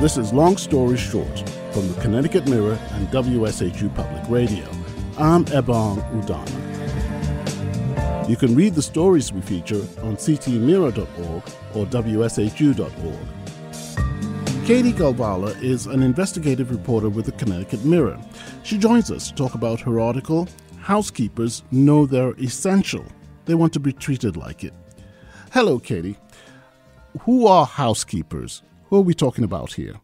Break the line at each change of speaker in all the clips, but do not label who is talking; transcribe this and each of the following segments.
This is Long Story Short from the Connecticut Mirror and WSHU Public Radio. I'm Ebong Udoma. You can read the stories we feature on ctmirror.org or wshu.org. Katie Golvala is an investigative reporter with the Connecticut Mirror. She joins us to talk about her article, Housekeepers Know They're Essential. They want to be treated like it. Hello, Katie. Who are housekeepers? Who are we talking about here?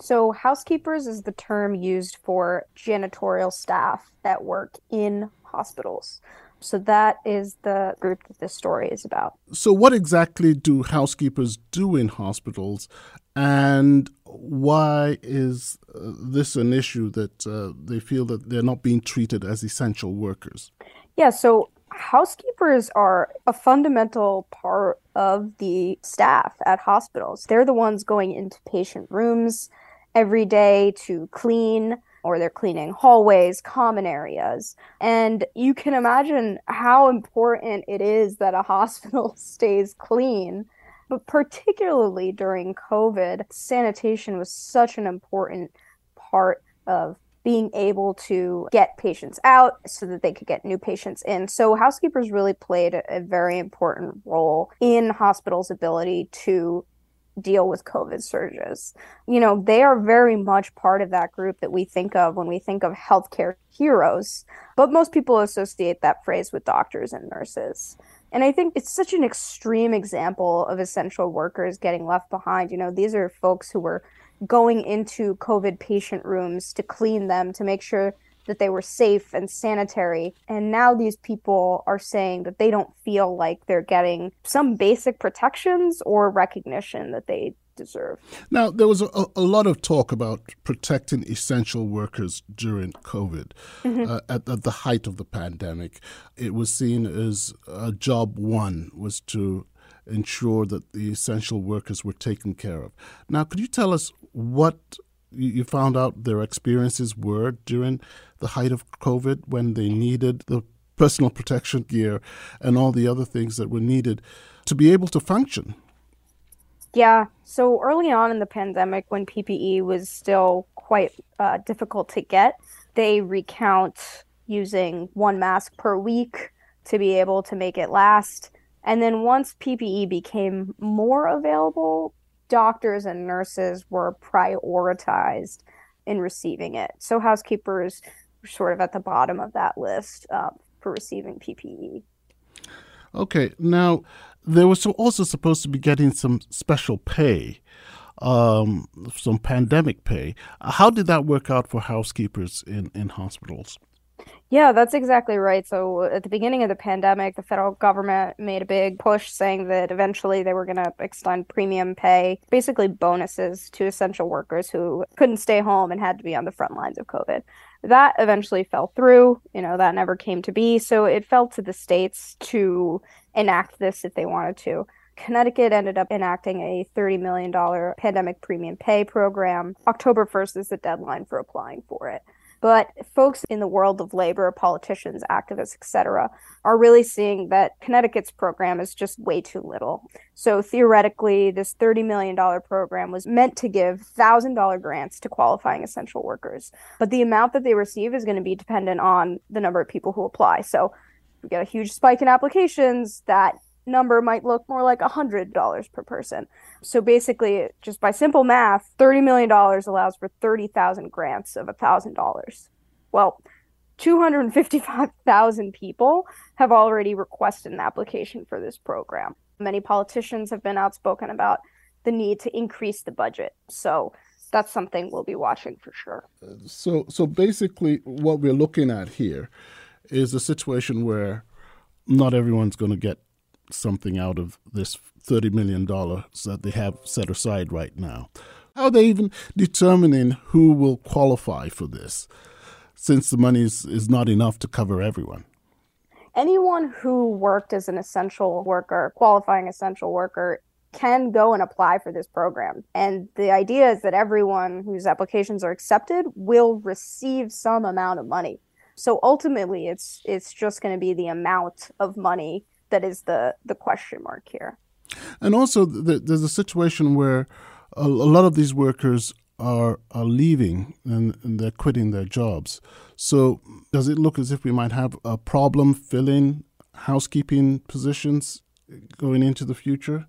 So, housekeepers is the term used for janitorial staff that work in hospitals. So, that is the group that this story is about.
So, what exactly do housekeepers do in hospitals, and why is uh, this an issue that uh, they feel that they're not being treated as essential workers?
Yeah, so housekeepers are a fundamental part of the staff at hospitals. They're the ones going into patient rooms every day to clean, or they're cleaning hallways, common areas. And you can imagine how important it is that a hospital stays clean. But particularly during COVID, sanitation was such an important part of being able to get patients out so that they could get new patients in. So housekeepers really played a, a very important role in hospitals' ability to deal with COVID surges. You know, they are very much part of that group that we think of when we think of healthcare heroes, but most people associate that phrase with doctors and nurses. And I think it's such an extreme example of essential workers getting left behind. You know, these are folks who were going into COVID patient rooms to clean them to make sure that they were safe and sanitary. And now these people are saying that they don't feel like they're getting some basic protections or recognition that they deserve.
Now, there was a, a lot of talk about protecting essential workers during COVID. Mm-hmm. Uh, at, at, the height of the pandemic, it was seen as a job one was to ensure that the essential workers were taken care of. Now, could you tell us what you found out their experiences were during the height of COVID when they needed the personal protection gear and all the other things that were needed to be able to function?
Yeah. So early on in the pandemic, when PPE was still quite uh, difficult to get, they recount using one mask per week to be able to make it last. And then once PPE became more available, doctors and nurses were prioritized in receiving it. So housekeepers were sort of at the bottom of that list uh, for receiving PPE.
Okay, now there was also supposed to be getting some special pay, um, some pandemic pay. How did that work out for housekeepers in, in hospitals?
Yeah, that's exactly right. So at the beginning of the pandemic, the federal government made a big push saying that eventually they were going to extend premium pay, basically bonuses to essential workers who couldn't stay home and had to be on the front lines of COVID. That eventually fell through. You know, that never came to be. So it fell to the states to enact this if they wanted to. Connecticut ended up enacting a $30 million pandemic premium pay program. October 1st is the deadline for applying for it. But folks in the world of labor, politicians, activists, etc., are really seeing that Connecticut's program is just way too little. So theoretically, this $30 million program was meant to give $1,000 grants to qualifying essential workers. But the amount that they receive is going to be dependent on the number of people who apply. So we get a huge spike in applications that number might look more like $100 per person. So basically, just by simple math, $30 million allows for 30,000 grants of $1,000. Well, 255,000 people have already requested an application for this program. Many politicians have been outspoken about the need to increase the budget. So that's something we'll be watching for sure.
So so basically what we're looking at here is a situation where not everyone's going to get something out of this $30 million that they have set aside right now. How are they even determining who will qualify for this, since the money is, is not enough to cover everyone?
Anyone who worked as an essential worker, qualifying essential worker, can go and apply for this program. And the idea is that everyone whose applications are accepted will receive some amount of money. So ultimately it's it's just going to be the amount of money that is the the question mark here.
And also, the, there's a situation where a, a lot of these workers are are leaving and, and, they're quitting their jobs. So does it look as if we might have a problem filling housekeeping positions going into the future?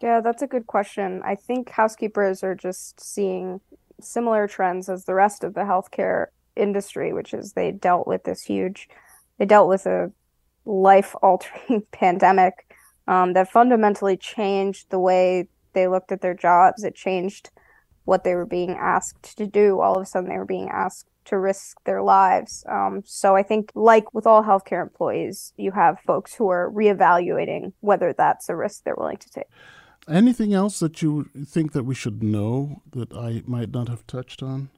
Yeah, that's a good question. I think housekeepers are just seeing similar trends as the rest of the healthcare industry, which is they dealt with this huge, they dealt with a life altering pandemic um, that fundamentally changed the way they looked at their jobs. It changed what they were being asked to do. All of a sudden, they were being asked to risk their lives. Um, so I think, like with all healthcare employees, you have folks who are reevaluating whether that's a risk they're willing to take.
Anything else that you think that we should know that I might not have touched on?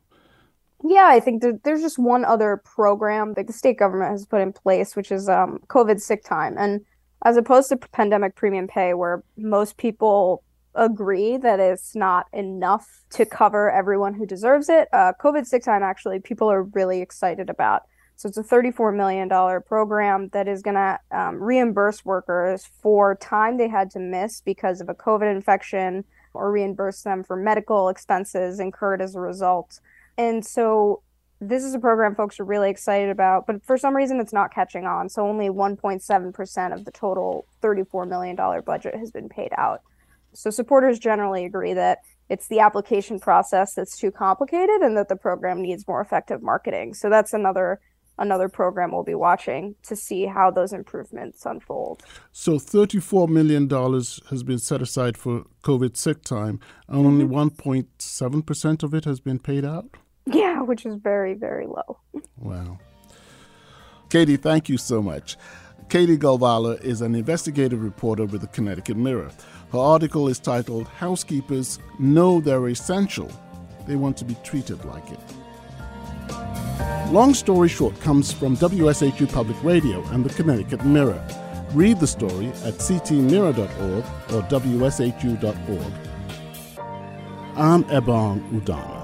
Yeah, I think that there's just one other program that the state government has put in place, which is um, COVID sick time. And as opposed to pandemic premium pay, where most people agree that it's not enough to cover everyone who deserves it, uh, COVID sick time actually people are really excited about. So it's a $34 million program that is going to um, reimburse workers for time they had to miss because of a COVID infection or reimburse them for medical expenses incurred as a result. And so this is a program folks are really excited about, but for some reason it's not catching on. So only 1.7% of the total $34 million budget has been paid out. So supporters generally agree that it's the application process that's too complicated and that the program needs more effective marketing. So that's another another program we'll be watching to see how those improvements unfold.
So $34 million has been set aside for COVID sick time, and only 1.7% mm-hmm. of it has been paid out?
Yeah, which is very, very low.
Wow. Katie, thank you so much. Katie Golvala is an investigative reporter with the Connecticut Mirror. Her article is titled Housekeepers Know They're Essential. They Want to Be Treated Like It. Long Story Short comes from WSHU Public Radio and the Connecticut Mirror. Read the story at ctmirror.org or wshu.org. I'm Ebong Udoma.